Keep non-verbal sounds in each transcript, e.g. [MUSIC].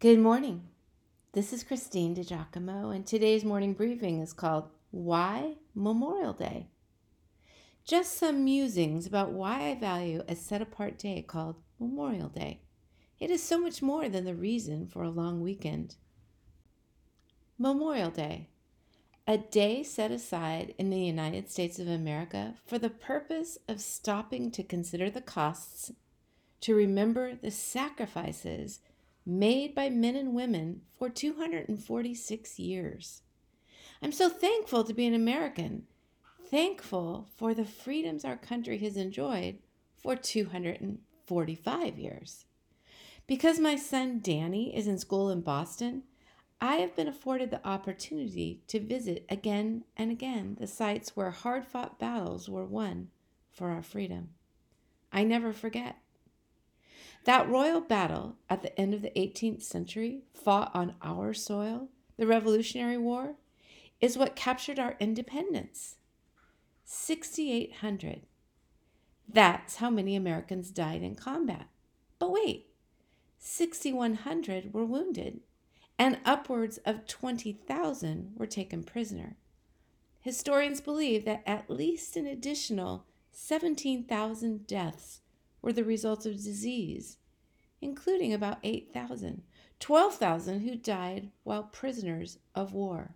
Good morning. This is Christine DiGiacomo, and today's morning briefing is called Why Memorial Day? Just some musings about why I value a set apart day called Memorial Day. It is so much more than the reason for a long weekend. Memorial Day, a day set aside in the United States of America for the purpose of stopping to consider the costs, to remember the sacrifices made by men and women for 246 years. I'm so thankful to be an American, thankful for the freedoms our country has enjoyed for 245 years. Because my son Danny is in school in Boston, I have been afforded the opportunity to visit again and again the sites where hard fought battles were won for our freedom. I never forget. That royal battle at the end of the 18th century, fought on our soil, the Revolutionary War, is what captured our independence. 6,800. That's how many Americans died in combat. But wait, 6,100 were wounded, and upwards of 20,000 were taken prisoner. Historians believe that at least an additional 17,000 deaths were the result of disease, including about 8,000, 12,000 who died while prisoners of war.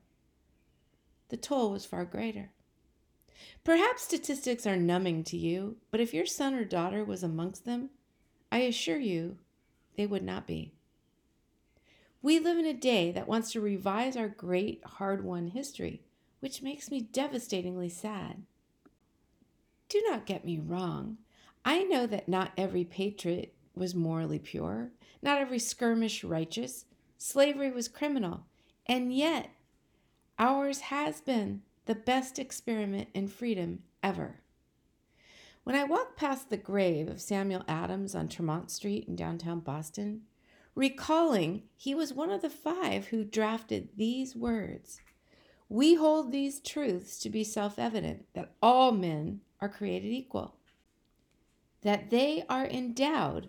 The toll was far greater. Perhaps statistics are numbing to you, but if your son or daughter was amongst them, I assure you they would not be. We live in a day that wants to revise our great hard won history, which makes me devastatingly sad. Do not get me wrong. I know that not every patriot was morally pure, not every skirmish righteous. Slavery was criminal, and yet ours has been the best experiment in freedom ever. When I walked past the grave of Samuel Adams on Tremont Street in downtown Boston, recalling he was one of the five who drafted these words We hold these truths to be self evident that all men are created equal that they are endowed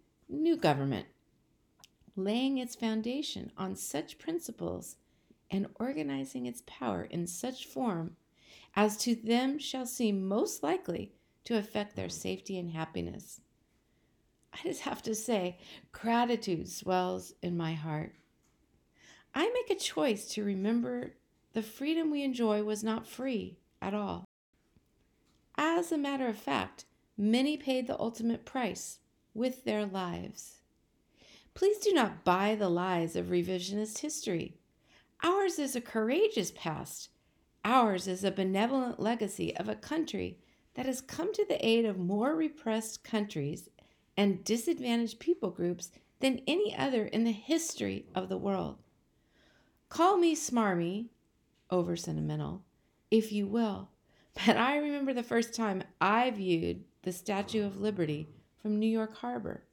new government, laying its foundation on such principles and organizing its power in such form as to them shall seem most likely to affect their safety and happiness. I just have to say, gratitude swells in my heart. I make a choice to remember the freedom we enjoy was not free at all. As a matter of fact, Many paid the ultimate price with their lives. Please do not buy the lies of revisionist history. Ours is a courageous past. Ours is a benevolent legacy of a country that has come to the aid of more repressed countries and disadvantaged people groups than any other in the history of the world. Call me smarmy, over sentimental, if you will, [LAUGHS] but I remember the first time I viewed the Statue of Liberty from New York Harbor.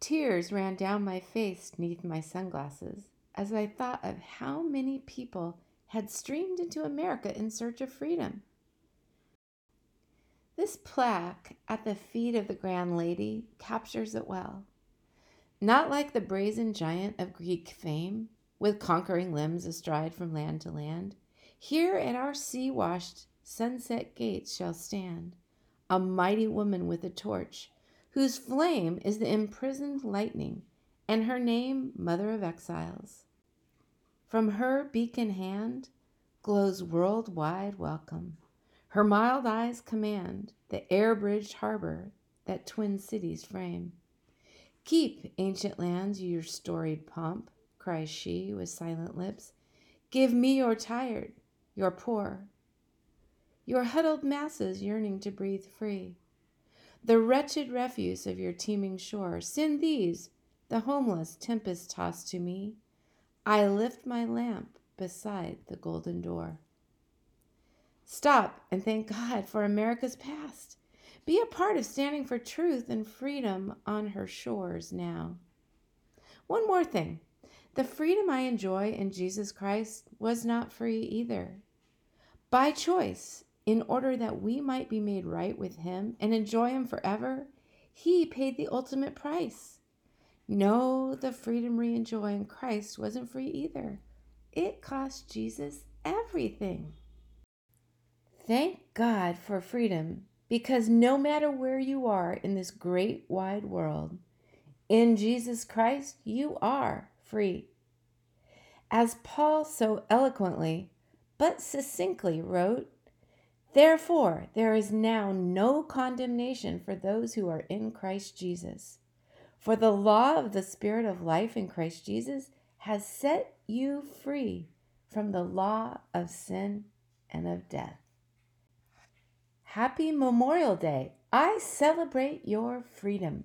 Tears ran down my face neath my sunglasses as I thought of how many people had streamed into America in search of freedom. This plaque at the feet of the Grand Lady captures it well. Not like the brazen giant of Greek fame, with conquering limbs astride from land to land, here at our sea washed sunset gates shall stand a mighty woman with a torch, whose flame is the imprisoned lightning, and her name Mother of Exiles. From her beacon hand glows worldwide welcome. Her mild eyes command the air bridged harbor that twin cities frame. Keep, ancient lands, your storied pomp, cries she with silent lips. Give me your tired, your poor, your huddled masses yearning to breathe free. The wretched refuse of your teeming shore, send these the homeless tempest tossed to me. I lift my lamp beside the golden door. Stop and thank God for America's past. Be a part of standing for truth and freedom on her shores now. One more thing the freedom I enjoy in Jesus Christ was not free either. By choice, in order that we might be made right with Him and enjoy Him forever, He paid the ultimate price. No, the freedom we enjoy in Christ wasn't free either. It cost Jesus everything. Thank God for freedom because no matter where you are in this great wide world, in Jesus Christ, you are free. As Paul so eloquently but succinctly wrote, Therefore, there is now no condemnation for those who are in Christ Jesus. For the law of the Spirit of life in Christ Jesus has set you free from the law of sin and of death. Happy Memorial Day! I celebrate your freedom.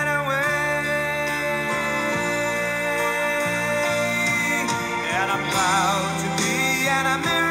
I'm proud to be an American,